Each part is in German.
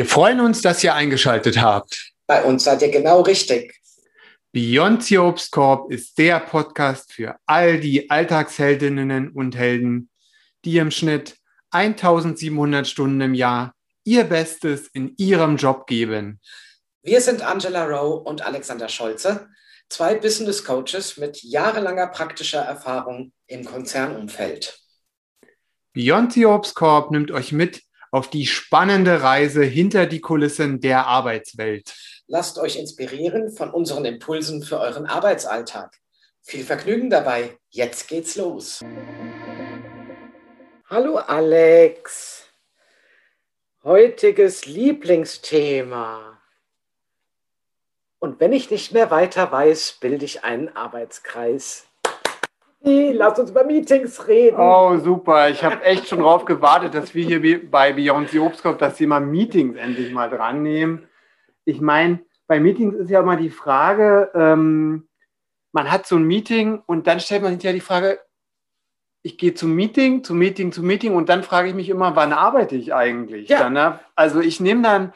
Wir freuen uns, dass ihr eingeschaltet habt. Bei uns seid ihr genau richtig. Beyond the Obstkorb ist der Podcast für all die Alltagsheldinnen und Helden, die im Schnitt 1700 Stunden im Jahr ihr Bestes in ihrem Job geben. Wir sind Angela Rowe und Alexander Scholze, zwei Business Coaches mit jahrelanger praktischer Erfahrung im Konzernumfeld. Beyond the Obstkorb nimmt euch mit auf die spannende Reise hinter die Kulissen der Arbeitswelt. Lasst euch inspirieren von unseren Impulsen für euren Arbeitsalltag. Viel Vergnügen dabei. Jetzt geht's los. Hallo Alex. Heutiges Lieblingsthema. Und wenn ich nicht mehr weiter weiß, bilde ich einen Arbeitskreis. Lass uns über Meetings reden. Oh, super. Ich habe echt schon drauf gewartet, dass wir hier bei Beyond the Obstkorb das Thema Meetings endlich mal dran nehmen. Ich meine, bei Meetings ist ja immer die Frage, ähm, man hat so ein Meeting und dann stellt man sich ja die Frage, ich gehe zum Meeting, zum Meeting, zum Meeting und dann frage ich mich immer, wann arbeite ich eigentlich? Ja. Dann, ne? Also ich nehme dann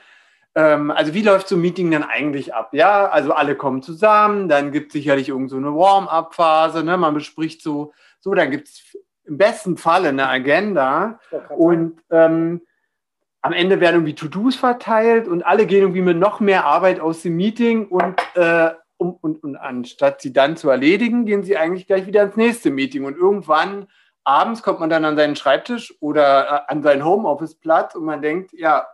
ähm, also wie läuft so ein Meeting dann eigentlich ab? Ja, also alle kommen zusammen, dann gibt es sicherlich irgend so eine Warm-up-Phase, ne? man bespricht so, so, dann gibt es im besten Falle eine Agenda und ähm, am Ende werden irgendwie To-Dos verteilt und alle gehen irgendwie mit noch mehr Arbeit aus dem Meeting und, äh, um, und, und anstatt sie dann zu erledigen, gehen sie eigentlich gleich wieder ins nächste Meeting und irgendwann abends kommt man dann an seinen Schreibtisch oder äh, an seinen Homeoffice-Platz und man denkt, ja,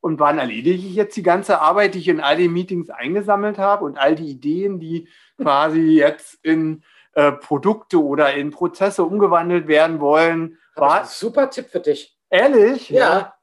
und wann erledige ich jetzt die ganze Arbeit, die ich in all den Meetings eingesammelt habe und all die Ideen, die quasi jetzt in äh, Produkte oder in Prozesse umgewandelt werden wollen. War super Tipp für dich. Ehrlich? Ja.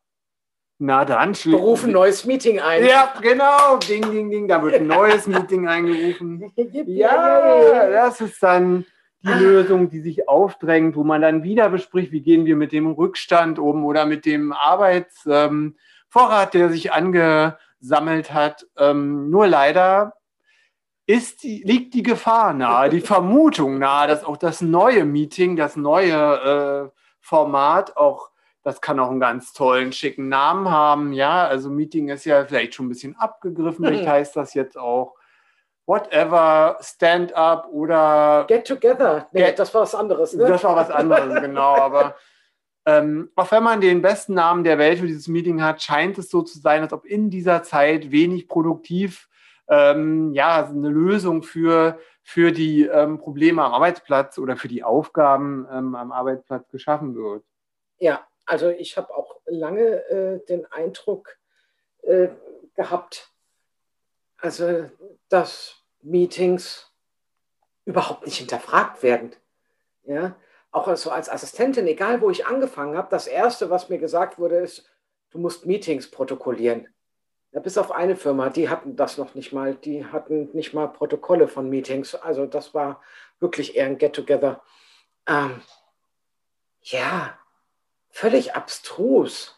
Na dann. Berufen ein neues Meeting ein. Ja, genau. Ding, ding, ding. Da wird ein neues Meeting eingerufen. Ja, das ist dann die Lösung, die sich aufdrängt, wo man dann wieder bespricht, wie gehen wir mit dem Rückstand um oder mit dem Arbeits... Ähm, Vorrat, der sich angesammelt hat. Ähm, nur leider ist die, liegt die Gefahr nahe, die Vermutung nahe, dass auch das neue Meeting, das neue äh, Format auch das kann auch einen ganz tollen, schicken Namen haben. Ja, also Meeting ist ja vielleicht schon ein bisschen abgegriffen. Vielleicht mhm. heißt das jetzt auch whatever, Stand-up oder Get Together. Nee, get, das war was anderes. Ne? Das war was anderes, genau. Aber ähm, auch wenn man den besten Namen der Welt für dieses Meeting hat, scheint es so zu sein, als ob in dieser Zeit wenig produktiv ähm, ja, eine Lösung für, für die ähm, Probleme am Arbeitsplatz oder für die Aufgaben ähm, am Arbeitsplatz geschaffen wird. Ja, also ich habe auch lange äh, den Eindruck äh, gehabt, also dass Meetings überhaupt nicht hinterfragt werden. Ja, auch so als Assistentin, egal wo ich angefangen habe, das Erste, was mir gesagt wurde, ist, du musst Meetings protokollieren. Ja, bis auf eine Firma, die hatten das noch nicht mal, die hatten nicht mal Protokolle von Meetings. Also das war wirklich eher ein Get-Together. Ähm, ja, völlig abstrus.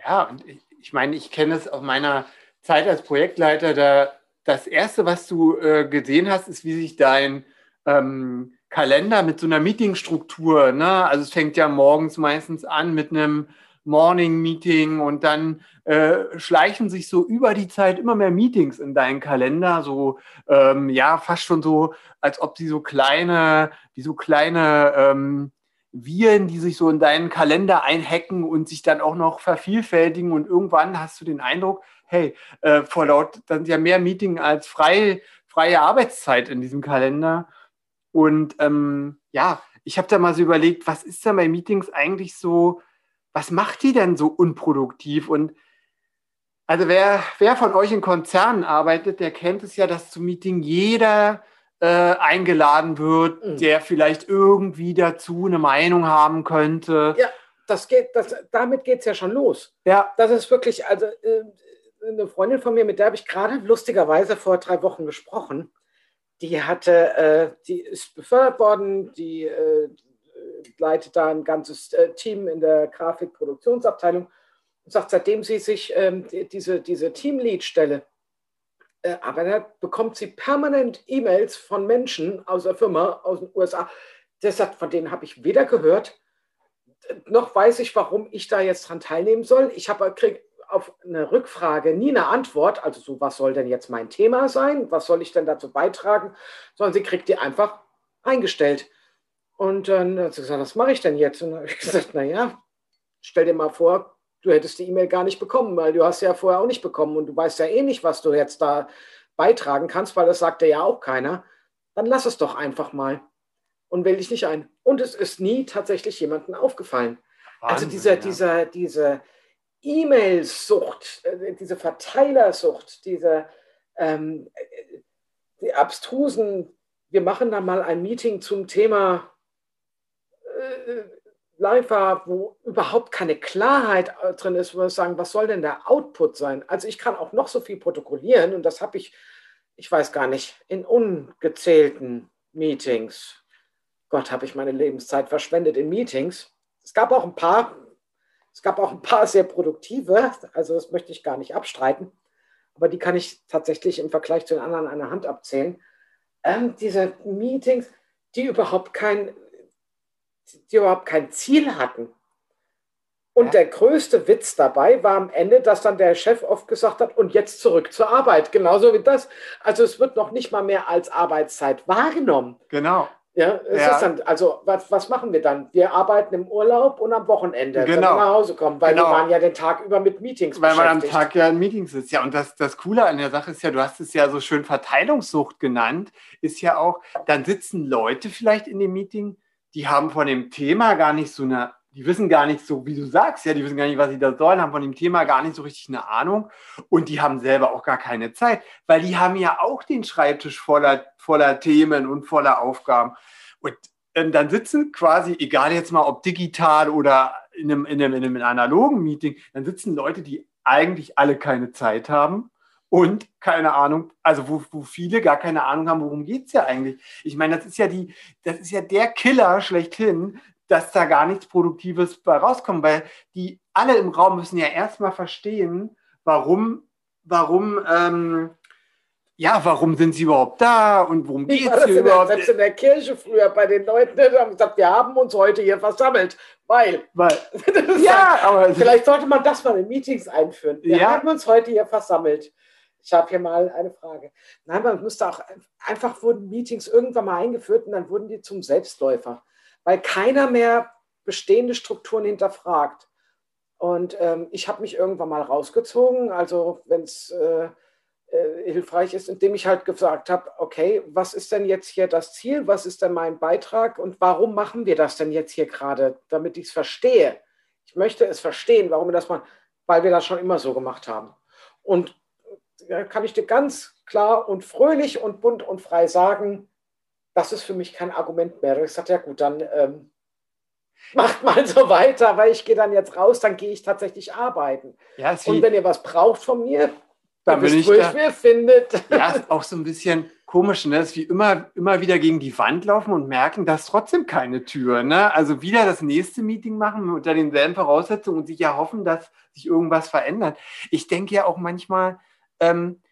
Ja, und ich, ich meine, ich kenne es aus meiner Zeit als Projektleiter, da das Erste, was du äh, gesehen hast, ist, wie sich dein ähm, Kalender mit so einer Meetingstruktur. Ne? Also es fängt ja morgens meistens an mit einem Morning Meeting und dann äh, schleichen sich so über die Zeit immer mehr Meetings in deinen Kalender, so ähm, ja fast schon so, als ob sie so kleine, wie so kleine ähm, Viren, die sich so in deinen Kalender einhacken und sich dann auch noch vervielfältigen und irgendwann hast du den Eindruck, hey, äh, vor laut, dann sind ja mehr Meeting als frei, freie Arbeitszeit in diesem Kalender. Und ähm, ja, ich habe da mal so überlegt, was ist denn bei Meetings eigentlich so, was macht die denn so unproduktiv? Und also wer, wer von euch in Konzernen arbeitet, der kennt es ja, dass zum Meeting jeder äh, eingeladen wird, mhm. der vielleicht irgendwie dazu eine Meinung haben könnte. Ja, das geht, das, damit geht es ja schon los. Ja. Das ist wirklich, also äh, eine Freundin von mir, mit der habe ich gerade lustigerweise vor drei Wochen gesprochen die hatte, äh, die ist befördert worden, die äh, leitet da ein ganzes äh, Team in der Grafikproduktionsabteilung und sagt, seitdem sie sich ähm, die, diese, diese Teamlead-Stelle äh, arbeitet, bekommt sie permanent E-Mails von Menschen aus der Firma, aus den USA. Das hat, von denen habe ich weder gehört, noch weiß ich, warum ich da jetzt dran teilnehmen soll. Ich habe auf eine Rückfrage nie eine Antwort, also so, was soll denn jetzt mein Thema sein, was soll ich denn dazu beitragen, sondern sie kriegt die einfach eingestellt. Und dann hat sie gesagt, was mache ich denn jetzt? Und dann habe ich gesagt, naja, stell dir mal vor, du hättest die E-Mail gar nicht bekommen, weil du hast ja vorher auch nicht bekommen und du weißt ja eh nicht, was du jetzt da beitragen kannst, weil das sagt dir ja auch keiner. Dann lass es doch einfach mal und wähle dich nicht ein. Und es ist nie tatsächlich jemandem aufgefallen. Also Wahnsinn, also dieser, ja. dieser, diese E-Mail-Sucht, äh, diese Verteilersucht, diese ähm, die abstrusen, wir machen da mal ein Meeting zum Thema äh, live wo überhaupt keine Klarheit äh, drin ist, wo wir sagen, was soll denn der Output sein? Also ich kann auch noch so viel protokollieren und das habe ich, ich weiß gar nicht, in ungezählten Meetings. Gott, habe ich meine Lebenszeit verschwendet in Meetings. Es gab auch ein paar, es gab auch ein paar sehr produktive, also das möchte ich gar nicht abstreiten, aber die kann ich tatsächlich im Vergleich zu den anderen an der Hand abzählen. Ähm, diese Meetings, die überhaupt kein die überhaupt kein Ziel hatten. Und ja. der größte Witz dabei war am Ende, dass dann der Chef oft gesagt hat, und jetzt zurück zur Arbeit. Genauso wie das. Also es wird noch nicht mal mehr als Arbeitszeit wahrgenommen. Genau. Ja, es ja. ist dann, also was, was machen wir dann? Wir arbeiten im Urlaub und am Wochenende, genau. wenn wir nach Hause kommen, weil genau. wir waren ja den Tag über mit Meetings Weil man am Tag ja in Meetings ist. Ja, und das, das Coole an der Sache ist ja, du hast es ja so schön Verteilungssucht genannt, ist ja auch, dann sitzen Leute vielleicht in dem Meeting, die haben von dem Thema gar nicht so eine, die wissen gar nicht so, wie du sagst, ja, die wissen gar nicht, was sie da sollen, haben von dem Thema gar nicht so richtig eine Ahnung und die haben selber auch gar keine Zeit, weil die haben ja auch den Schreibtisch voller, voller Themen und voller Aufgaben. Und ähm, dann sitzen quasi, egal jetzt mal ob digital oder in einem, in einem, in einem analogen Meeting, dann sitzen Leute, die eigentlich alle keine Zeit haben und keine Ahnung, also wo, wo viele gar keine Ahnung haben, worum geht es ja eigentlich. Ich meine, das ist ja die, das ist ja der Killer schlechthin, dass da gar nichts Produktives bei rauskommt, weil die alle im Raum müssen ja erstmal verstehen, warum, warum, ähm, ja, warum sind sie überhaupt da und worum geht es überhaupt? Selbst in der Kirche früher bei den Leuten, die haben gesagt, wir haben uns heute hier versammelt, weil. weil ja, aber vielleicht sollte man das mal in Meetings einführen. Wir ja. haben uns heute hier versammelt. Ich habe hier mal eine Frage. Nein, man musste auch einfach wurden Meetings irgendwann mal eingeführt und dann wurden die zum Selbstläufer, weil keiner mehr bestehende Strukturen hinterfragt. Und ähm, ich habe mich irgendwann mal rausgezogen, also wenn es äh, äh, hilfreich ist, indem ich halt gesagt habe, okay, was ist denn jetzt hier das Ziel, was ist denn mein Beitrag und warum machen wir das denn jetzt hier gerade, damit ich es verstehe. Ich möchte es verstehen, warum wir das machen, weil wir das schon immer so gemacht haben. Und kann ich dir ganz klar und fröhlich und bunt und frei sagen, das ist für mich kein Argument mehr. Ich sage, ja gut, dann ähm, macht mal so weiter, weil ich gehe dann jetzt raus, dann gehe ich tatsächlich arbeiten. Ja, und wenn ihr was braucht von mir, dann bin ich wo da, ich mir findet. Ja, ist auch so ein bisschen komisch, ne? Das ist wie immer, immer wieder gegen die Wand laufen und merken, dass trotzdem keine Tür. Ne? Also wieder das nächste Meeting machen unter denselben Voraussetzungen und sich ja hoffen, dass sich irgendwas verändert. Ich denke ja auch manchmal, ähm,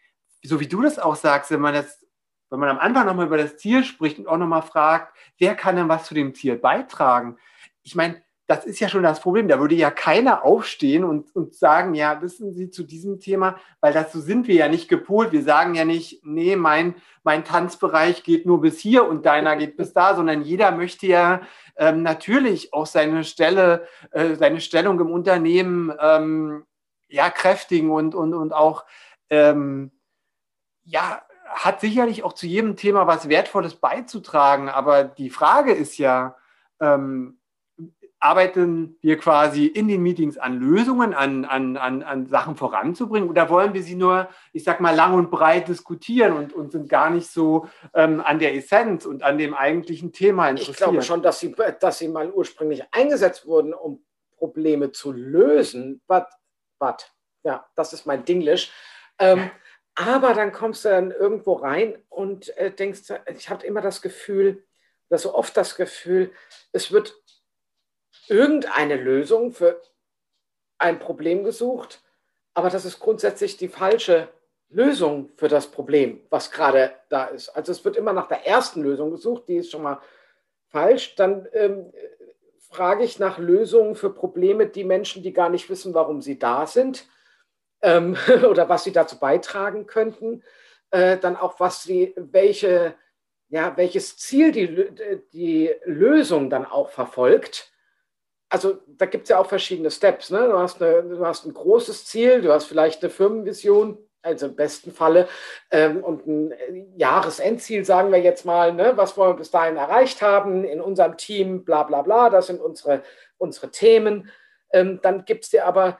so wie du das auch sagst, wenn man das, wenn man am Anfang nochmal über das Ziel spricht und auch nochmal fragt, wer kann denn was zu dem Ziel beitragen? Ich meine, das ist ja schon das Problem. Da würde ja keiner aufstehen und, und sagen, ja, wissen Sie zu diesem Thema, weil so sind wir ja nicht gepolt. Wir sagen ja nicht, nee, mein, mein Tanzbereich geht nur bis hier und deiner geht bis da, sondern jeder möchte ja ähm, natürlich auch seine Stelle, äh, seine Stellung im Unternehmen ähm, ja kräftigen und, und, und auch ähm, ja, hat sicherlich auch zu jedem Thema was Wertvolles beizutragen. Aber die Frage ist ja, ähm, arbeiten wir quasi in den Meetings an Lösungen, an, an, an, an Sachen voranzubringen oder wollen wir sie nur, ich sag mal, lang und breit diskutieren und, und sind gar nicht so ähm, an der Essenz und an dem eigentlichen Thema interessiert? Ich glaube schon, dass sie, dass sie mal ursprünglich eingesetzt wurden, um Probleme zu lösen. But, but, ja, das ist mein Dinglish. Ähm, aber dann kommst du dann irgendwo rein und äh, denkst, ich habe immer das Gefühl, oder so oft das Gefühl, es wird irgendeine Lösung für ein Problem gesucht, aber das ist grundsätzlich die falsche Lösung für das Problem, was gerade da ist. Also es wird immer nach der ersten Lösung gesucht, die ist schon mal falsch. Dann ähm, frage ich nach Lösungen für Probleme, die Menschen, die gar nicht wissen, warum sie da sind ähm, oder was sie dazu beitragen könnten, äh, dann auch was sie, welche, ja, welches Ziel die, die Lösung dann auch verfolgt. Also da gibt es ja auch verschiedene Steps. Ne? Du, hast eine, du hast ein großes Ziel, du hast vielleicht eine Firmenvision, also im besten Falle, ähm, und ein Jahresendziel, sagen wir jetzt mal, ne? was wollen wir bis dahin erreicht haben in unserem Team, bla bla bla, das sind unsere, unsere Themen. Ähm, dann gibt es dir aber,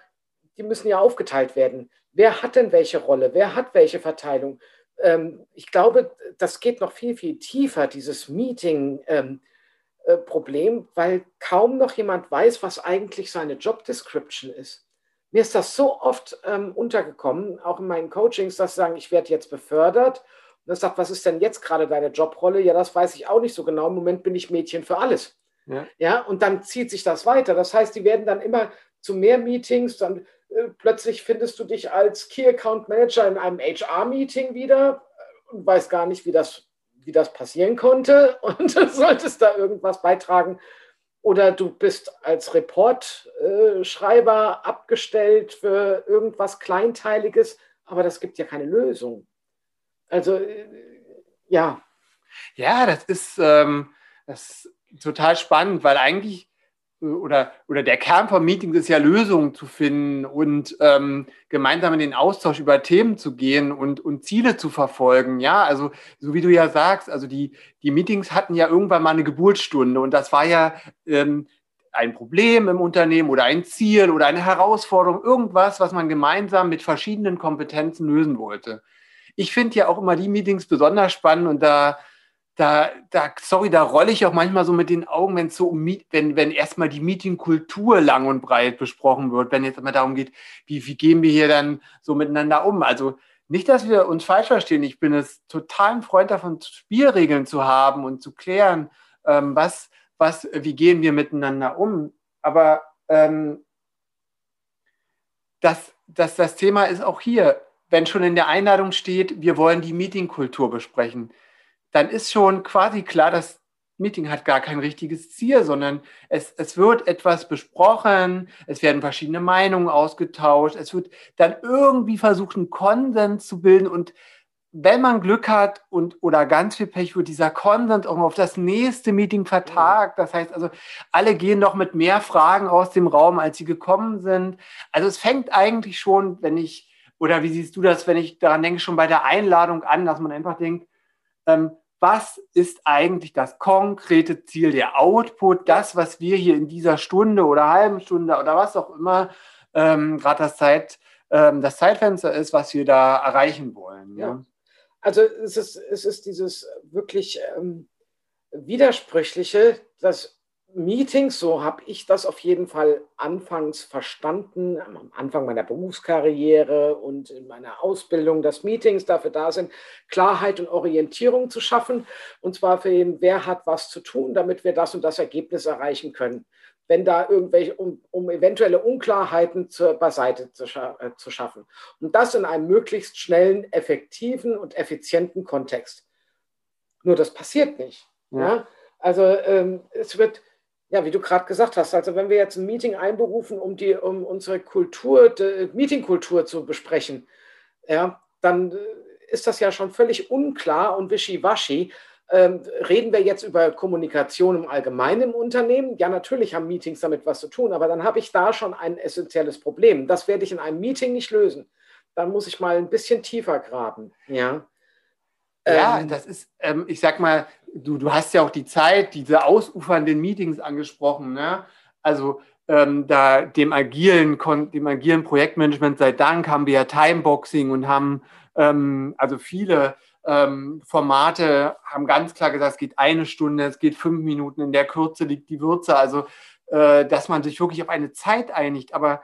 die müssen ja aufgeteilt werden. Wer hat denn welche Rolle? Wer hat welche Verteilung? ähm, ich glaube, das geht noch viel, viel tiefer, dieses Meeting-Problem, ähm, äh, weil kaum noch jemand weiß, was eigentlich seine Job Description ist. Mir ist das so oft ähm, untergekommen, auch in meinen Coachings, dass sie sagen, ich werde jetzt befördert. Und dann sagt, was ist denn jetzt gerade deine Jobrolle? Ja, das weiß ich auch nicht so genau. Im Moment bin ich Mädchen für alles. Ja. ja, und dann zieht sich das weiter. Das heißt, die werden dann immer zu mehr Meetings, dann plötzlich findest du dich als Key Account Manager in einem HR-Meeting wieder und weißt gar nicht, wie das, wie das passieren konnte und solltest da irgendwas beitragen. Oder du bist als Reportschreiber äh, abgestellt für irgendwas Kleinteiliges, aber das gibt ja keine Lösung. Also, äh, ja. Ja, das ist, ähm, das ist total spannend, weil eigentlich oder, oder der Kern vom Meeting ist ja Lösungen zu finden und ähm, gemeinsam in den Austausch über Themen zu gehen und, und Ziele zu verfolgen. Ja, also so wie du ja sagst, also die, die Meetings hatten ja irgendwann mal eine Geburtsstunde und das war ja ähm, ein Problem im Unternehmen oder ein Ziel oder eine Herausforderung, irgendwas, was man gemeinsam mit verschiedenen Kompetenzen lösen wollte. Ich finde ja auch immer die Meetings besonders spannend und da da, da, sorry, da rolle ich auch manchmal so mit den Augen, wenn so um, wenn, wenn erstmal die Meetingkultur lang und breit besprochen wird, wenn jetzt immer darum geht, wie, wie gehen wir hier dann so miteinander um? Also nicht, dass wir uns falsch verstehen. Ich bin es total ein Freund davon, Spielregeln zu haben und zu klären, ähm, was, was, wie gehen wir miteinander um. Aber ähm, das, das, das Thema ist auch hier, wenn schon in der Einladung steht, wir wollen die Meetingkultur besprechen dann ist schon quasi klar, das Meeting hat gar kein richtiges Ziel, sondern es, es wird etwas besprochen, es werden verschiedene Meinungen ausgetauscht, es wird dann irgendwie versucht, einen Konsens zu bilden und wenn man Glück hat und oder ganz viel Pech wird dieser Konsens auch auf das nächste Meeting vertagt. Das heißt also, alle gehen noch mit mehr Fragen aus dem Raum, als sie gekommen sind. Also es fängt eigentlich schon, wenn ich, oder wie siehst du das, wenn ich daran denke, schon bei der Einladung an, dass man einfach denkt, ähm, was ist eigentlich das konkrete Ziel, der Output, das, was wir hier in dieser Stunde oder halben Stunde oder was auch immer ähm, gerade das, Zeit, ähm, das Zeitfenster ist, was wir da erreichen wollen. Ja. ja. Also es ist, es ist dieses wirklich ähm, Widersprüchliche, dass Meetings, so habe ich das auf jeden Fall anfangs verstanden, am Anfang meiner Berufskarriere und in meiner Ausbildung, dass Meetings dafür da sind, Klarheit und Orientierung zu schaffen. Und zwar für den, wer hat was zu tun, damit wir das und das Ergebnis erreichen können. Wenn da irgendwelche, um, um eventuelle Unklarheiten zur beiseite zu, scha äh, zu schaffen. Und das in einem möglichst schnellen, effektiven und effizienten Kontext. Nur das passiert nicht. Ja. ja? Also ähm, es wird ja, wie du gerade gesagt hast, also wenn wir jetzt ein Meeting einberufen, um, die, um unsere Kultur, Meetingkultur zu besprechen, ja, dann äh, ist das ja schon völlig unklar und wischiwaschi. Ähm, reden wir jetzt über Kommunikation im Allgemeinen im Unternehmen? Ja, natürlich haben Meetings damit was zu tun, aber dann habe ich da schon ein essentielles Problem. Das werde ich in einem Meeting nicht lösen. Dann muss ich mal ein bisschen tiefer graben. Ja. Ja, ähm, das ist, ähm, ich sag mal, du, du hast ja auch die Zeit, diese ausufernden Meetings angesprochen. Ne? Also ähm, da dem agilen, dem agilen Projektmanagement sei Dank haben wir ja Timeboxing und haben ähm, also viele ähm, Formate haben ganz klar gesagt, es geht eine Stunde, es geht fünf Minuten, in der Kürze liegt die Würze. Also äh, dass man sich wirklich auf eine Zeit einigt. Aber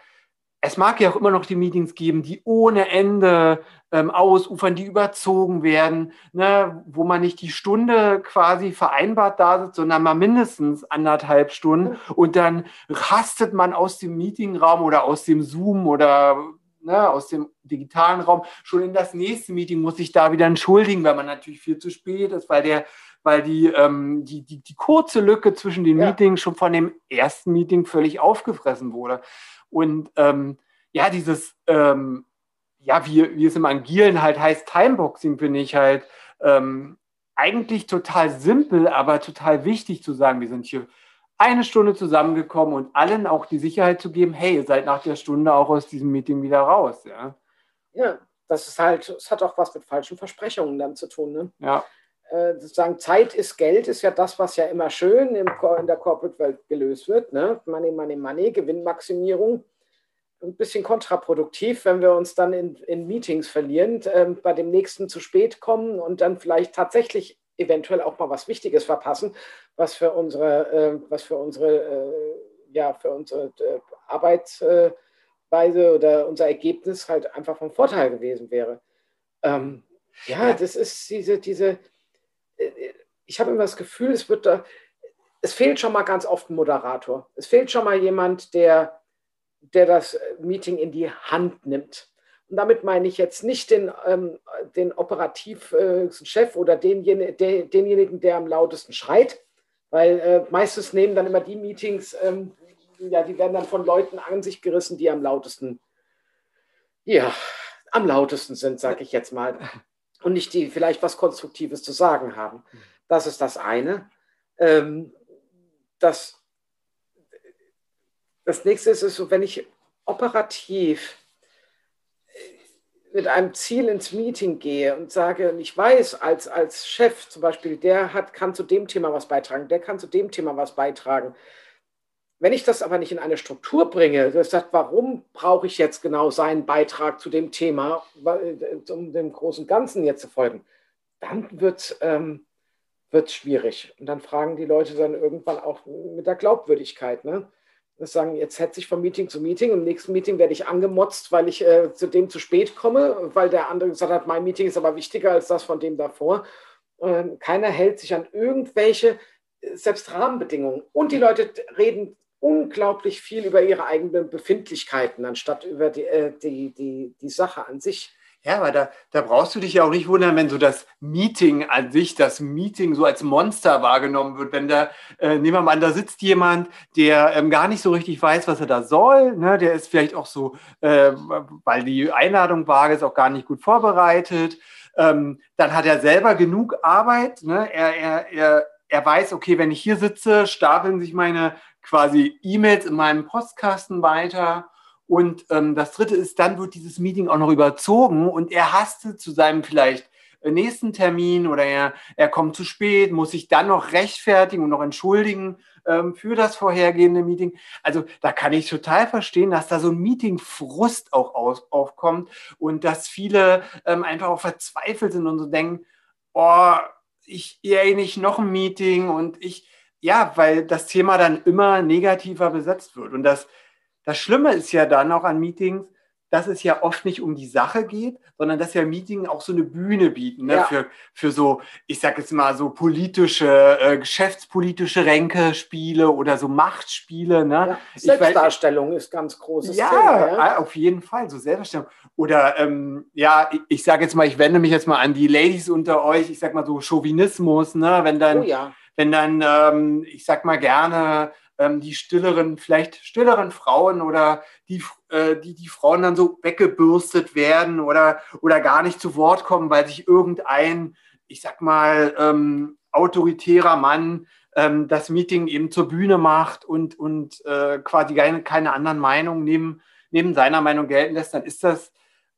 es mag ja auch immer noch die Meetings geben, die ohne Ende ähm, ausufern, die überzogen werden, ne, wo man nicht die Stunde quasi vereinbart da sitzt, sondern mal mindestens anderthalb Stunden und dann rastet man aus dem Meetingraum oder aus dem Zoom oder ne, aus dem digitalen Raum schon in das nächste Meeting, muss sich da wieder entschuldigen, weil man natürlich viel zu spät ist, weil der weil die, ähm, die, die, die kurze Lücke zwischen den ja. Meetings schon von dem ersten Meeting völlig aufgefressen wurde. Und ähm, ja, dieses, ähm, ja, wie, wie es im Agilen halt heißt, Timeboxing, finde ich halt ähm, eigentlich total simpel, aber total wichtig zu sagen, wir sind hier eine Stunde zusammengekommen und allen auch die Sicherheit zu geben, hey, ihr seid nach der Stunde auch aus diesem Meeting wieder raus. Ja, ja das ist halt, es hat auch was mit falschen Versprechungen dann zu tun. Ne? Ja. Äh, sozusagen Zeit ist Geld, ist ja das, was ja immer schön im, in der Corporate-Welt gelöst wird. Ne? Money, Money, Money, Gewinnmaximierung. Ein bisschen kontraproduktiv, wenn wir uns dann in, in Meetings verlieren, äh, bei dem nächsten zu spät kommen und dann vielleicht tatsächlich eventuell auch mal was Wichtiges verpassen, was für unsere, äh, was für unsere, äh, ja, für unsere äh, Arbeitsweise oder unser Ergebnis halt einfach von Vorteil gewesen wäre. Ähm, ja, das ist diese, diese, ich habe immer das Gefühl, es wird da, es fehlt schon mal ganz oft ein Moderator. Es fehlt schon mal jemand, der, der das Meeting in die Hand nimmt. Und damit meine ich jetzt nicht den, ähm, den Operativchef äh, oder denjen, der, denjenigen, der am lautesten schreit, weil äh, meistens nehmen dann immer die Meetings, ähm, ja, die werden dann von Leuten an sich gerissen, die am lautesten, ja, am lautesten sind, sage ich jetzt mal. Und nicht die vielleicht was Konstruktives zu sagen haben. Das ist das eine. Ähm, das, das nächste ist, ist so, wenn ich operativ mit einem Ziel ins Meeting gehe und sage, ich weiß als, als Chef zum Beispiel, der hat, kann zu dem Thema was beitragen, der kann zu dem Thema was beitragen. Wenn ich das aber nicht in eine Struktur bringe, das sagt, warum brauche ich jetzt genau seinen Beitrag zu dem Thema, äh, um dem großen Ganzen jetzt zu folgen, dann wird es ähm, schwierig. Und dann fragen die Leute dann irgendwann auch mit der Glaubwürdigkeit. Ne? das sagen, jetzt hetze ich von Meeting zu Meeting. Im nächsten Meeting werde ich angemotzt, weil ich äh, zu dem zu spät komme, weil der andere gesagt hat, mein Meeting ist aber wichtiger als das von dem davor. Ähm, keiner hält sich an irgendwelche, äh, selbst Rahmenbedingungen. Und die Leute reden unglaublich viel über ihre eigenen Befindlichkeiten, anstatt über die, äh, die, die, die Sache an sich. Ja, aber da, da brauchst du dich ja auch nicht wundern, wenn so das Meeting an sich, das Meeting so als Monster wahrgenommen wird. Wenn da, äh, nehmen wir mal an, da sitzt jemand, der ähm, gar nicht so richtig weiß, was er da soll. Ne? Der ist vielleicht auch so, äh, weil die Einladung vage ist, auch gar nicht gut vorbereitet. Ähm, dann hat er selber genug Arbeit. Ne? Er, er, er, er weiß, okay, wenn ich hier sitze, stapeln sich meine quasi E-Mails in meinem Postkasten weiter. Und ähm, das Dritte ist, dann wird dieses Meeting auch noch überzogen und er hasste zu seinem vielleicht äh, nächsten Termin oder er, er kommt zu spät, muss sich dann noch rechtfertigen und noch entschuldigen ähm, für das vorhergehende Meeting. Also da kann ich total verstehen, dass da so ein Meeting-Frust auch aus, aufkommt und dass viele ähm, einfach auch verzweifelt sind und so denken, oh, ich eher nicht noch ein Meeting und ich, ja, weil das Thema dann immer negativer besetzt wird und das das Schlimme ist ja dann auch an Meetings, dass es ja oft nicht um die Sache geht, sondern dass ja Meetings auch so eine Bühne bieten ne? ja. für, für so, ich sag jetzt mal so politische, äh, geschäftspolitische Ränkespiele oder so Machtspiele. Ne? Ja. Selbstdarstellung weiß, ist ganz großes ja, Thema. Ja, auf jeden Fall, so Selbstdarstellung. Oder ja, ich, ich sage jetzt mal, ich wende mich jetzt mal an die Ladies unter euch, ich sag mal so Chauvinismus, ne? wenn dann, oh, wenn dann, ähm, ich sag mal gerne, ähm, die stilleren, vielleicht stilleren Frauen oder die, äh, die, die Frauen dann so weggebürstet werden oder, oder gar nicht zu Wort kommen, weil sich irgendein, ich sag mal, ähm, autoritärer Mann ähm, das Meeting eben zur Bühne macht und, und äh, quasi keine, keine anderen Meinungen neben, neben seiner Meinung gelten lässt, dann ist das,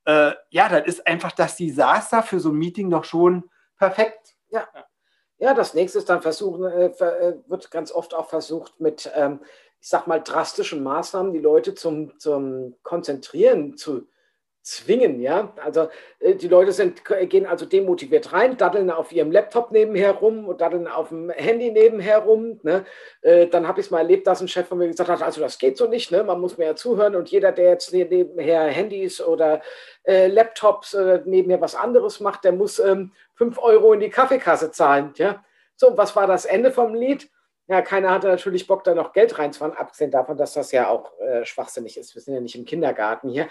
äh, ja, dann ist einfach das Desaster für so ein Meeting doch schon perfekt. Ja. Ja, das nächste ist dann versuchen, äh, äh, wird ganz oft auch versucht mit, ähm, ich sag mal, drastischen Maßnahmen die Leute zum, zum Konzentrieren zu zwingen, ja. Also äh, die Leute sind, gehen also demotiviert rein, daddeln auf ihrem Laptop nebenher rum und daddeln auf dem Handy nebenher rum. Ne? Äh, dann habe ich es mal erlebt, dass ein Chef von mir gesagt hat, also das geht so nicht, ne? man muss mir ja zuhören und jeder, der jetzt nebenher Handys oder äh, Laptops äh, nebenher was anderes macht, der muss ähm, 5 Euro in die Kaffeekasse zahlen. Ja? So, was war das Ende vom Lied? Ja, keiner hatte natürlich Bock, da noch Geld reinzufahren, abgesehen davon, dass das ja auch äh, schwachsinnig ist. Wir sind ja nicht im Kindergarten hier.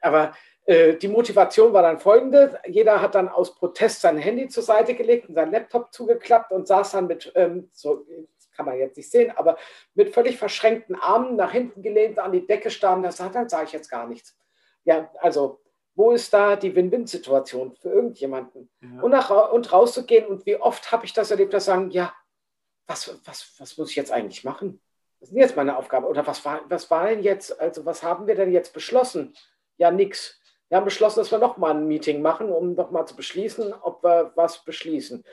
Aber äh, die Motivation war dann folgende. Jeder hat dann aus Protest sein Handy zur Seite gelegt und seinen Laptop zugeklappt und saß dann mit, ähm, so kann man jetzt nicht sehen, aber mit völlig verschränkten Armen nach hinten gelehnt, an die Decke starren. Das sagt, dann sage ich jetzt gar nichts. Ja, also Wo ist da die Win-Win-Situation für irgendjemanden? Ja. Und, nach, und rauszugehen und wie oft habe ich das erlebt, dass sagen, ja, was, was, was muss ich jetzt eigentlich machen? Was ist jetzt meine Aufgabe? Oder was war, was war denn jetzt, also was haben wir denn jetzt beschlossen? Ja, nichts. Wir haben beschlossen, dass wir nochmal ein Meeting machen, um nochmal zu beschließen, ob wir was beschließen.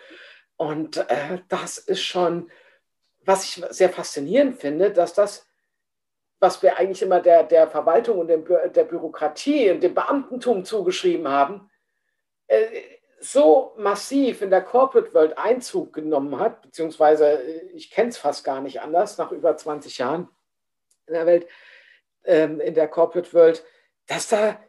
Und äh, das ist schon, was ich sehr faszinierend finde, dass das, was wir eigentlich immer der, der Verwaltung und dem, der Bürokratie und dem Beamtentum zugeschrieben haben, äh, so massiv in der Corporate World Einzug genommen hat, beziehungsweise äh, ich kenne es fast gar nicht anders, nach über 20 Jahren in der Welt, ähm, in der Corporate World, dass da,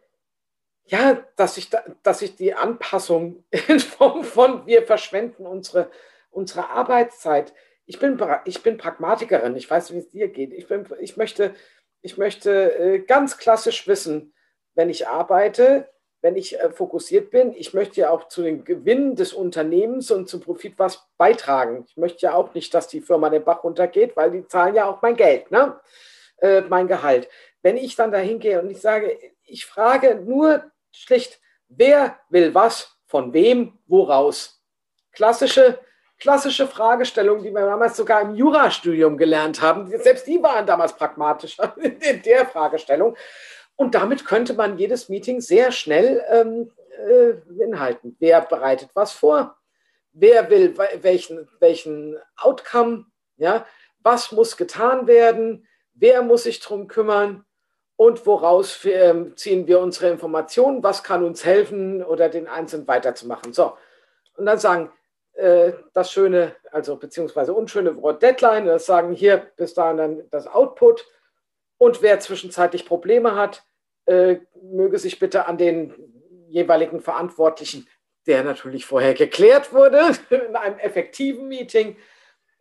ja, dass ich, da, dass ich die Anpassung in Form von wir verschwenden unsere, unsere Arbeitszeit. Ich bin, ich bin Pragmatikerin, ich weiß, wie es dir geht. Ich, bin, ich möchte, ich möchte äh, ganz klassisch wissen, wenn ich arbeite, wenn ich äh, fokussiert bin, ich möchte ja auch zu den Gewinnen des Unternehmens und zum Profit was beitragen. Ich möchte ja auch nicht, dass die Firma den Bach runtergeht, weil die zahlen ja auch mein Geld, ne? Äh, mein Gehalt. Wenn ich dann dahin gehe und ich sage, ich frage nur schlicht, wer will was, von wem, woraus? Klassische, klassische Fragestellung, die wir damals sogar im Jurastudium gelernt haben. Selbst die waren damals pragmatischer in der Fragestellung. Und damit könnte man jedes Meeting sehr schnell ähm, äh, inhalten. Wer bereitet was vor? Wer will welchen, welchen Outcome? Ja? Was muss getan werden? Wer muss sich darum kümmern? Und woraus äh, ziehen wir unsere Informationen? Was kann uns helfen oder den Einzelnen weiterzumachen? So. Und dann sagen, äh, das schöne, also beziehungsweise unschöne Wort Deadline, das sagen hier bis dahin dann das Output. Und wer zwischenzeitlich Probleme hat, äh, möge sich bitte an den jeweiligen Verantwortlichen, der natürlich vorher geklärt wurde, in einem effektiven Meeting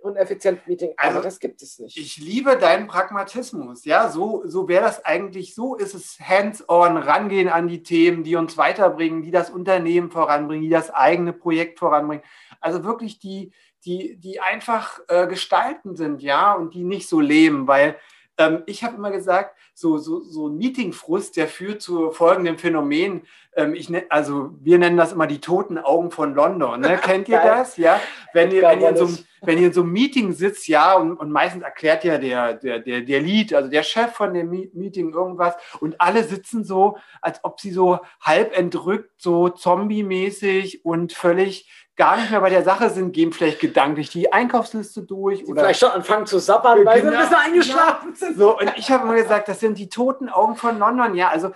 und effizienten Meeting. Also, das gibt es nicht. Ich liebe deinen Pragmatismus. Ja, so, so wäre das eigentlich. So ist es hands-on, rangehen an die Themen, die uns weiterbringen, die das Unternehmen voranbringen, die das eigene Projekt voranbringen. Also wirklich die, die, die einfach äh, gestalten sind, ja, und die nicht so leben, weil ähm, ich habe immer gesagt, so, so, so ein Meetingfrust, der führt zu folgendem Phänomen. Ähm, ich ne, also wir nennen das immer die toten Augen von London. Ne? Kennt ihr das? Ja, wenn ihr, wenn ihr, in so, einem, wenn ihr in so einem Meeting sitzt, ja, und, und meistens erklärt ja der, der, der, der Lead, also der Chef von dem Meeting irgendwas und alle sitzen so, als ob sie so halb entrückt, so zombie-mäßig und völlig gar nicht mehr bei der Sache sind, gehen vielleicht gedanklich die Einkaufsliste durch. Sie oder vielleicht schon anfangen zu sabbern, weil genau, sie ein bisschen eingeschlafen genau. sind. So, und ich habe immer gesagt, das sind die toten Augen von London. Ja, also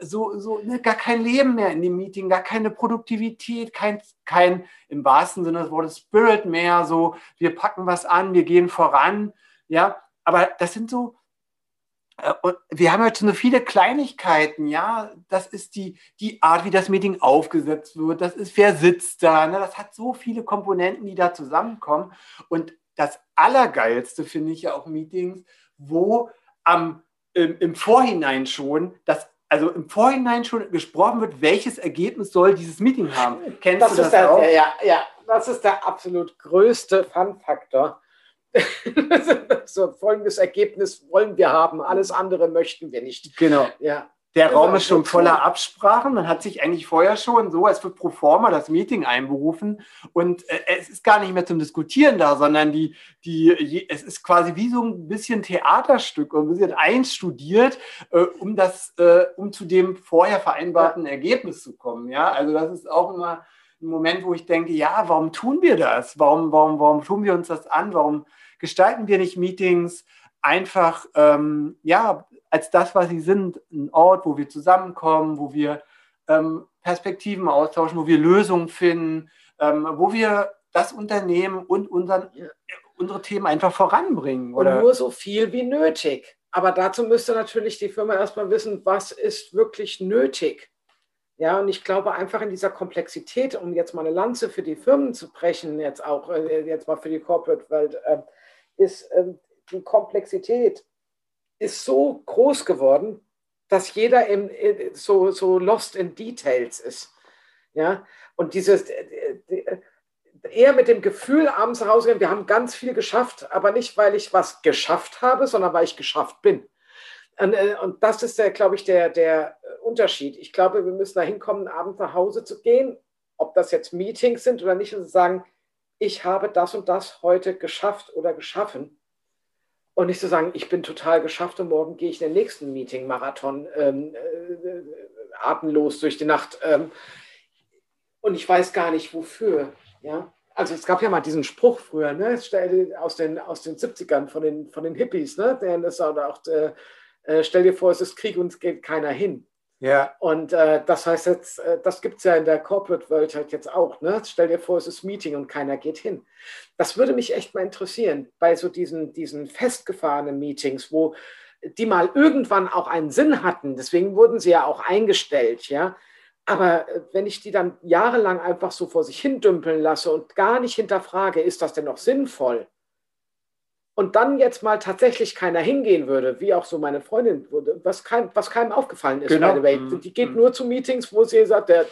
so, so ne, gar kein Leben mehr in dem Meeting, gar keine Produktivität, kein, kein im wahrsten Sinne des Wortes Spirit mehr. So, wir packen was an, wir gehen voran. Ja, aber das sind so äh, wir haben jetzt so viele Kleinigkeiten, ja. Das ist die, die Art, wie das Meeting aufgesetzt wird. Das ist, wer sitzt da. Ne? Das hat so viele Komponenten, die da zusammenkommen. Und das Allergeilste finde ich ja auch Meetings, wo am, im, im Vorhinein schon das also im Vorhinein schon gesprochen wird, welches Ergebnis soll dieses Meeting haben. Kennst das du das der, auch? Ja, ja, das ist der absolut größte Fun-Faktor so folgendes Ergebnis wollen wir haben, alles andere möchten wir nicht. Genau. Ja. Der Raum ist schon voller Absprachen. Man hat sich eigentlich vorher schon so, als wird pro forma das Meeting einberufen und äh, es ist gar nicht mehr zum Diskutieren da, sondern die, die, es ist quasi wie so ein bisschen Theaterstück und ein bisschen einstudiert, äh, um das, äh, um zu dem vorher vereinbarten. Ergebnis zu kommen. Ja, also das ist auch immer ein Moment, wo ich denke, ja, warum tun wir das? Warum, warum, warum tun wir uns das an? Warum gestalten wir nicht Meetings einfach, ähm, ja, als das, was sie sind, ein Ort, wo wir zusammenkommen, wo wir ähm, Perspektiven austauschen, wo wir Lösungen finden, ähm, wo wir das Unternehmen und unseren, unsere Themen einfach voranbringen. Oder? Und nur so viel wie nötig. Aber dazu müsste natürlich die Firma erstmal wissen, was ist wirklich nötig. Ja, und ich glaube einfach in dieser Komplexität, um jetzt mal eine Lanze für die Firmen zu brechen, jetzt auch, äh, jetzt mal für die Corporate-Welt, äh, ist ähm, die Komplexität ist so groß geworden, dass jeder im, so, so lost in details ist. Ja, und dieses äh, äh, eher mit dem Gefühl abends rausgehen, wir haben ganz viel geschafft, aber nicht, weil ich was geschafft habe, sondern weil ich geschafft bin. Und, und das ist der, glaube ich, der, der Unterschied. Ich glaube, wir müssen dahin kommen, abends nach Hause zu gehen, ob das jetzt Meetings sind oder nicht, und sagen, ich habe das und das heute geschafft oder geschaffen. Und nicht zu sagen, ich bin total geschafft und morgen gehe ich in den nächsten Meeting-Marathon ähm, äh, atemlos durch die Nacht. Ähm, und ich weiß gar nicht wofür. Ja? Also es gab ja mal diesen Spruch früher, ne? aus, den, aus den 70ern von den, von den Hippies, ne? Der, das auch, äh, äh, stell dir vor, es ist Krieg und es geht keiner hin. Ja. Und äh, das heißt jetzt, äh, das gibt es ja in der Corporate World halt jetzt auch. Ne? Stell dir vor, es ist Meeting und keiner geht hin. Das würde mich echt mal interessieren, bei so diesen, diesen festgefahrenen Meetings, wo die mal irgendwann auch einen Sinn hatten. Deswegen wurden sie ja auch eingestellt, ja. Aber äh, wenn ich die dann jahrelang einfach so vor sich hin dümpeln lasse und gar nicht hinterfrage, ist das denn noch sinnvoll? Und dann jetzt mal tatsächlich keiner hingehen würde, wie auch so meine Freundin, was, kein, was keinem aufgefallen ist, genau. by the way. Mhm. Die geht mhm. nur zu Meetings, wo sie sagt, der,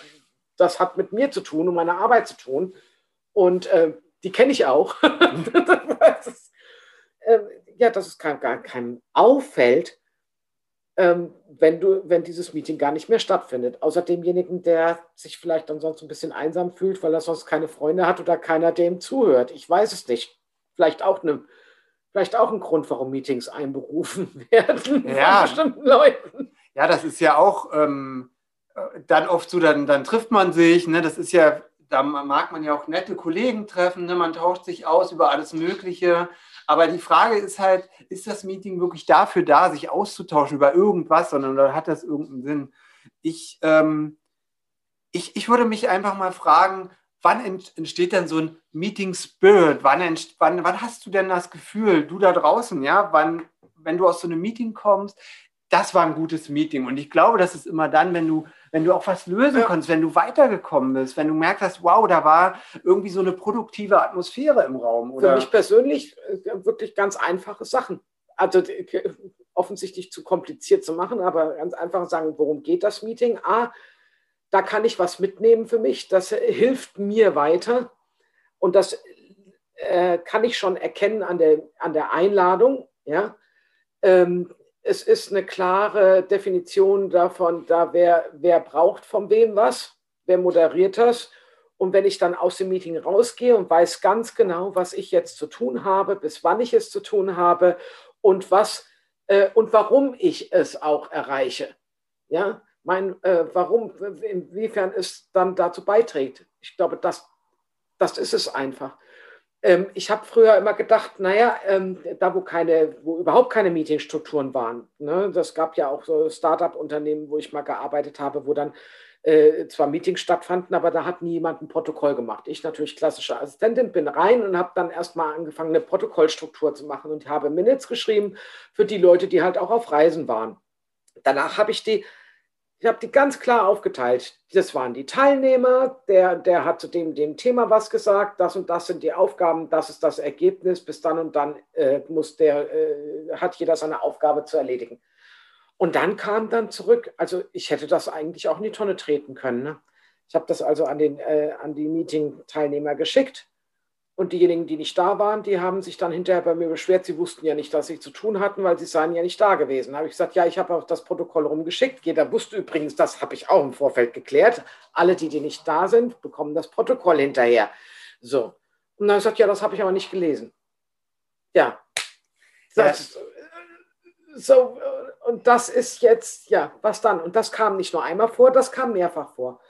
das hat mit mir zu tun und meiner Arbeit zu tun. Und äh, die kenne ich auch. das ist, äh, ja, dass es keinem, gar keinem auffällt, ähm, wenn, du, wenn dieses Meeting gar nicht mehr stattfindet. Außer demjenigen, der sich vielleicht ansonsten ein bisschen einsam fühlt, weil er sonst keine Freunde hat oder keiner dem zuhört. Ich weiß es nicht. Vielleicht auch eine vielleicht auch ein Grund, warum Meetings einberufen werden ja. von bestimmten Leuten. Ja, das ist ja auch ähm, dann oft so, dann, dann trifft man sich, ne? das ist ja, da mag man ja auch nette Kollegen treffen, ne? man tauscht sich aus über alles Mögliche. Aber die Frage ist halt, ist das Meeting wirklich dafür da, sich auszutauschen über irgendwas, sondern oder hat das irgendeinen Sinn? Ich, ähm, ich, ich würde mich einfach mal fragen, wann entsteht denn so ein Meeting Spirit? Wann, wann, wann hast du denn das Gefühl, du da draußen, ja, wann, wenn du aus so einem Meeting kommst, das war ein gutes Meeting. Und ich glaube, das ist immer dann, wenn du, wenn du auch was lösen ja. kannst, wenn du weitergekommen bist, wenn du merkst hast, wow, da war irgendwie so eine produktive Atmosphäre im Raum. Oder? Für mich persönlich äh, wirklich ganz einfache Sachen. Also äh, offensichtlich zu kompliziert zu machen, aber ganz einfach sagen, worum geht das Meeting? A, da kann ich was mitnehmen für mich, das hilft mir weiter und das äh, kann ich schon erkennen an der, an der Einladung. Ja? Ähm, es ist eine klare Definition davon, da wer, wer braucht von wem was, wer moderiert das. Und wenn ich dann aus dem Meeting rausgehe und weiß ganz genau, was ich jetzt zu tun habe, bis wann ich es zu tun habe und was äh, und warum ich es auch erreiche. Ja, mein, äh, warum, inwiefern es dann dazu beiträgt. Ich glaube, das, das ist es einfach. Ähm, ich habe früher immer gedacht, naja, ähm, da wo keine, wo überhaupt keine Meetingstrukturen waren, ne, das gab ja auch so Start-up-Unternehmen, wo ich mal gearbeitet habe, wo dann äh, zwar Meetings stattfanden, aber da hat nie jemand ein Protokoll gemacht. Ich natürlich klassische Assistentin bin rein und habe dann erstmal angefangen, eine Protokollstruktur zu machen und habe Minutes geschrieben für die Leute, die halt auch auf Reisen waren. Danach habe ich die ich habe die ganz klar aufgeteilt. Das waren die Teilnehmer, der, der hat zu dem, dem Thema was gesagt, das und das sind die Aufgaben, das ist das Ergebnis, bis dann und dann äh, muss der, äh, hat jeder seine Aufgabe zu erledigen. Und dann kam dann zurück, also ich hätte das eigentlich auch in die Tonne treten können. Ne? Ich habe das also an, den, äh, an die Meeting-Teilnehmer geschickt und diejenigen, die nicht da waren, die haben sich dann hinterher bei mir beschwert. Sie wussten ja nicht, dass sie zu tun hatten, weil sie seien ja nicht da gewesen. Da habe ich gesagt, ja, ich habe auch das Protokoll rumgeschickt. Jeder wusste übrigens, das habe ich auch im Vorfeld geklärt. Alle, die, die nicht da sind, bekommen das Protokoll hinterher. So. Und dann habe ich gesagt, ja, das habe ich aber nicht gelesen. Ja. Das, ja. So, und das ist jetzt, ja, was dann? Und das kam nicht nur einmal vor, das kam mehrfach vor.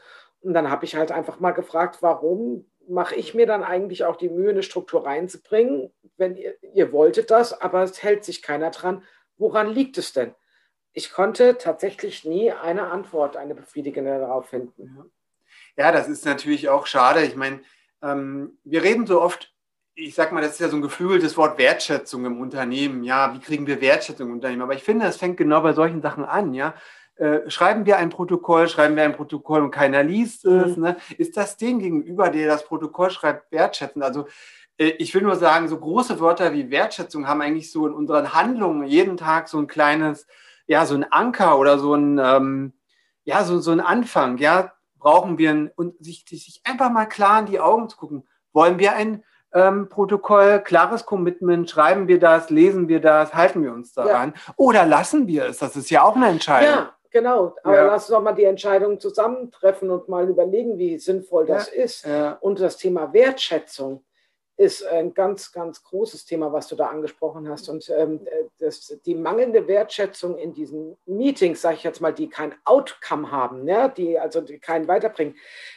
Und dann habe ich halt einfach mal gefragt, warum mache ich mir dann eigentlich auch die Mühe, eine Struktur reinzubringen, wenn ihr, ihr wolltet das, aber es hält sich keiner dran. Woran liegt es denn? Ich konnte tatsächlich nie eine Antwort, eine befriedigende darauf finden. Ja, das ist natürlich auch schade. Ich meine, ähm, wir reden so oft, ich sag mal, das ist ja so ein geflügeltes Wort Wertschätzung im Unternehmen. Ja, wie kriegen wir Wertschätzung im Unternehmen? Aber ich finde, das fängt genau bei solchen Sachen an. Ja, äh, schreiben wir ein Protokoll, schreiben wir ein Protokoll und keiner liest es, mhm. ne? ist das dem gegenüber, der das Protokoll schreibt, wertschätzend? Also äh, ich will nur sagen, so große Wörter wie Wertschätzung haben eigentlich so in unseren Handlungen jeden Tag so ein kleines, ja, so ein Anker oder so ein, ähm, ja, so, so ein Anfang, ja, brauchen wir ein, und sich, sich einfach mal klar in die Augen zu gucken. Wollen wir ein ähm, Protokoll, klares Commitment, schreiben wir das, lesen wir das, halten wir uns daran ja. oder lassen wir es? Das ist ja auch eine Entscheidung. Ja, Genau, aber ja. lass uns doch mal die Entscheidungen zusammentreffen und mal überlegen, wie sinnvoll das ja. ist. Ja. Und das Thema Wertschätzung ist ein ganz, ganz großes Thema, was du da angesprochen hast. Und ähm, das, die mangelnde Wertschätzung in diesen Meetings, sage ich jetzt mal, die kein Outcome haben, ja, die also die keinen weiterbringen,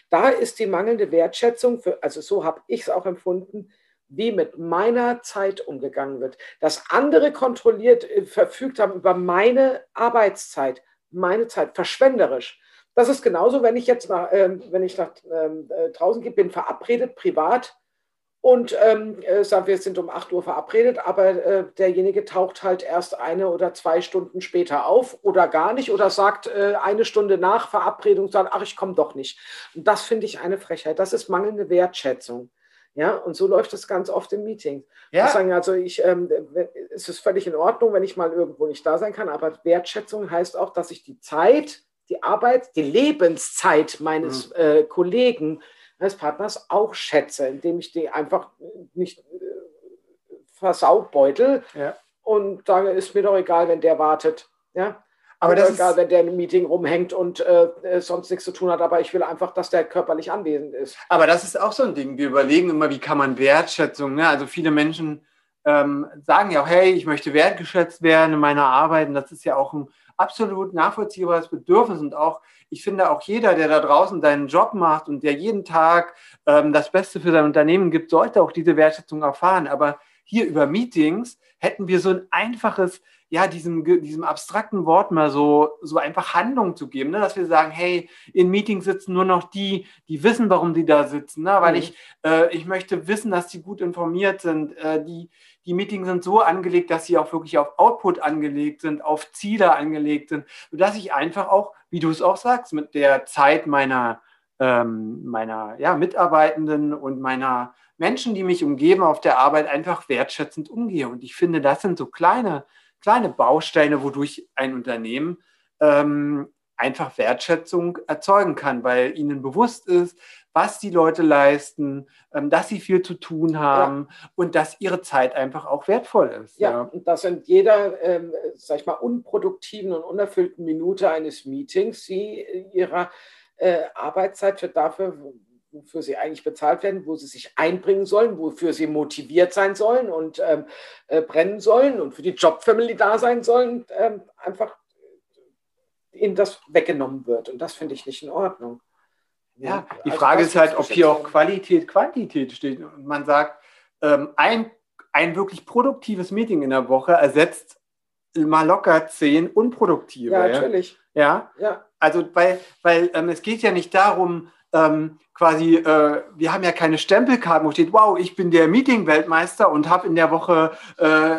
da ist die mangelnde Wertschätzung, für, also so habe ich es auch empfunden, wie mit meiner Zeit umgegangen wird. Dass andere kontrolliert äh, verfügt haben über meine Arbeitszeit, meine Zeit, verschwenderisch. Das ist genauso, wenn ich jetzt nach, äh, wenn ich nach ähm, äh, draußen gehe, bin verabredet, privat, und ähm, äh, sagen wir, sind um 8 Uhr verabredet, aber äh, derjenige taucht halt erst eine oder zwei Stunden später auf oder gar nicht oder sagt äh, eine Stunde nach Verabredung, sagt, ach, ich komme doch nicht. Und das finde ich eine Frechheit. Das ist mangelnde Wertschätzung. Ja, und so läuft es ganz oft im Meeting. Ja. Ich sagen, also ich, ähm, es ist völlig in Ordnung, wenn ich mal irgendwo nicht da sein kann, aber Wertschätzung heißt auch, dass ich die Zeit, die Arbeit, die Lebenszeit meines mhm. äh, Kollegen meines Partners auch schätze, indem ich die einfach nicht äh, versaubeutel. Ja. Und da ist mir doch egal, wenn der wartet. Ja? Aber das egal, wenn der im Meeting rumhängt und äh, äh, sonst nichts zu tun hat, aber ich will einfach, dass der körperlich anwesend ist. Aber das ist auch so ein Ding. Wir überlegen immer, wie kann man Wertschätzung, ne? also viele Menschen ähm, sagen ja auch, hey, ich möchte wertgeschätzt werden in meiner Arbeit und das ist ja auch ein absolut nachvollziehbares Bedürfnis und auch, ich finde auch jeder, der da draußen seinen Job macht und der jeden Tag ähm, das Beste für sein Unternehmen gibt, sollte auch diese Wertschätzung erfahren. Aber hier über Meetings hätten wir so ein einfaches, ja, diesem, diesem abstrakten Wort mal so, so einfach Handlung zu geben, ne? dass wir sagen, hey, in Meetings sitzen nur noch die, die wissen, warum die da sitzen, ne? weil mhm. ich, äh, ich möchte wissen, dass die gut informiert sind, äh, die, die Meetings sind so angelegt, dass sie auch wirklich auf Output angelegt sind, auf Ziele angelegt sind, sodass ich einfach auch, wie du es auch sagst, mit der Zeit meiner, ähm, meiner ja, Mitarbeitenden und meiner Menschen, die mich umgeben auf der Arbeit, einfach wertschätzend umgehe. Und ich finde, das sind so kleine, kleine Bausteine, wodurch ein Unternehmen ähm, einfach Wertschätzung erzeugen kann, weil ihnen bewusst ist, was die Leute leisten, ähm, dass sie viel zu tun haben ja. und dass ihre Zeit einfach auch wertvoll ist. Ja, ja. und dass in jeder, ähm, sag ich mal, unproduktiven und unerfüllten Minute eines Meetings sie ihrer äh, Arbeitszeit für dafür, wofür sie eigentlich bezahlt werden, wo sie sich einbringen sollen, wofür sie motiviert sein sollen und ähm, äh, brennen sollen und für die Jobfamily da sein sollen, ähm, einfach ihnen das weggenommen wird. Und das finde ich nicht in Ordnung. Ja, die also Frage ist halt, ob hier auch Qualität, Quantität steht. Und man sagt, ähm, ein, ein wirklich produktives Meeting in der Woche ersetzt mal locker zehn unproduktive. Ja, natürlich. Ja, ja. also weil, weil ähm, es geht ja nicht darum, ähm, quasi, äh, wir haben ja keine Stempelkarten, wo steht, wow, ich bin der Meeting-Weltmeister und habe in der Woche äh,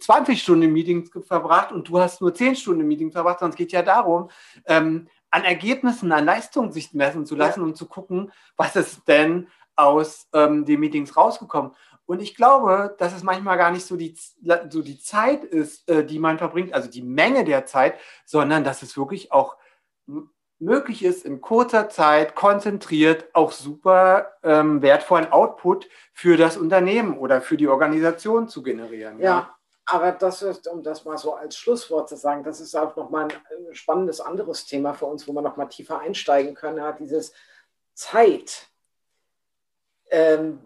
20 Stunden im Meeting verbracht und du hast nur 10 Stunden im Meeting verbracht, sondern es geht ja darum, ähm, an Ergebnissen, an Leistungen sich messen zu lassen ja. und zu gucken, was ist denn aus ähm, den Meetings rausgekommen. Und ich glaube, dass es manchmal gar nicht so die, so die Zeit ist, äh, die man verbringt, also die Menge der Zeit, sondern dass es wirklich auch möglich ist, in kurzer Zeit konzentriert auch super ähm, wertvollen Output für das Unternehmen oder für die Organisation zu generieren. Ja, ja. Aber das ist, um das mal so als Schlusswort zu sagen, das ist auch nochmal ein spannendes anderes Thema für uns, wo wir nochmal tiefer einsteigen können. Ja, dieses Zeit, ähm,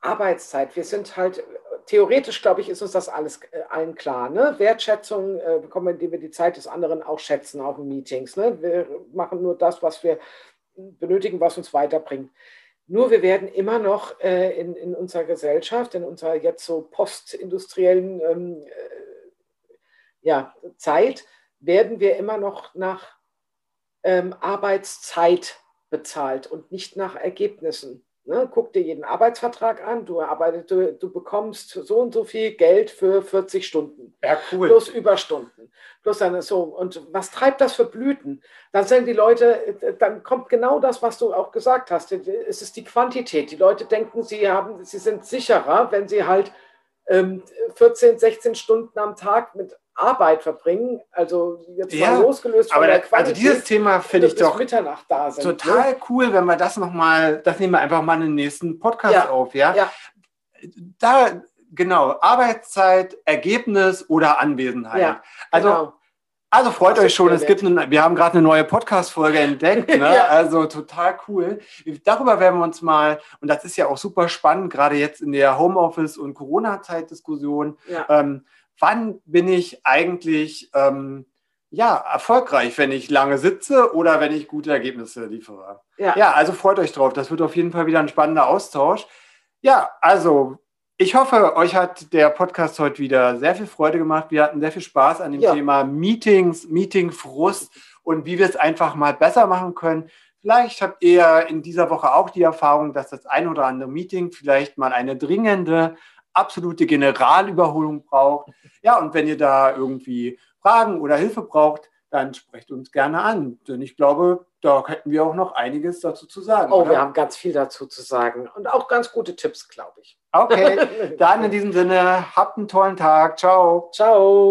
Arbeitszeit. Wir sind halt, theoretisch glaube ich, ist uns das alles äh, allen klar. Ne? Wertschätzung äh, bekommen wir, indem wir die Zeit des anderen auch schätzen, auch in Meetings. Ne? Wir machen nur das, was wir benötigen, was uns weiterbringt. Nur wir werden immer noch äh, in, in unserer Gesellschaft, in unserer jetzt so postindustriellen ähm, äh, ja, Zeit, werden wir immer noch nach ähm, Arbeitszeit bezahlt und nicht nach Ergebnissen. Ne, guck dir jeden Arbeitsvertrag an, du, arbeitest, du, du, bekommst so und so viel Geld für 40 Stunden. Ja, cool. Plus Überstunden. Plus dann so. Und was treibt das für Blüten? Dann sagen die Leute, dann kommt genau das, was du auch gesagt hast. Es ist die Quantität. Die Leute denken, sie, haben, sie sind sicherer, wenn sie halt ähm, 14, 16 Stunden am Tag mit Arbeit verbringen, also jetzt ja, mal losgelöst von der Qualität, also dieses Thema finde ich doch Mitternacht da sind, total ne? cool, wenn wir das nochmal, das nehmen wir einfach mal in den nächsten Podcast ja, auf, ja? ja. Da, genau, Arbeitszeit, Ergebnis oder Anwesenheit. Ja, also genau. Also freut euch schon, es gibt eine, wir haben gerade eine neue Podcast-Folge entdeckt. Ne? ja. Also total cool. Darüber werden wir uns mal, und das ist ja auch super spannend, gerade jetzt in der Homeoffice- und Corona-Zeit-Diskussion. Ja. Ähm, wann bin ich eigentlich ähm, ja, erfolgreich, wenn ich lange sitze oder wenn ich gute Ergebnisse liefere? Ja. ja, also freut euch drauf. Das wird auf jeden Fall wieder ein spannender Austausch. Ja, also ich hoffe, euch hat der Podcast heute wieder sehr viel Freude gemacht. Wir hatten sehr viel Spaß an dem ja. Thema Meetings, Meetingfrust und wie wir es einfach mal besser machen können. Vielleicht habt ihr in dieser Woche auch die Erfahrung, dass das ein oder andere Meeting vielleicht mal eine dringende, absolute Generalüberholung braucht. Ja, und wenn ihr da irgendwie Fragen oder Hilfe braucht, dann sprecht uns gerne an. Denn ich glaube, da hätten wir auch noch einiges dazu zu sagen. Oh, oder? wir haben ganz viel dazu zu sagen und auch ganz gute Tipps, glaube ich. Okay, dann in diesem Sinne, habt einen tollen Tag. Ciao. Ciao.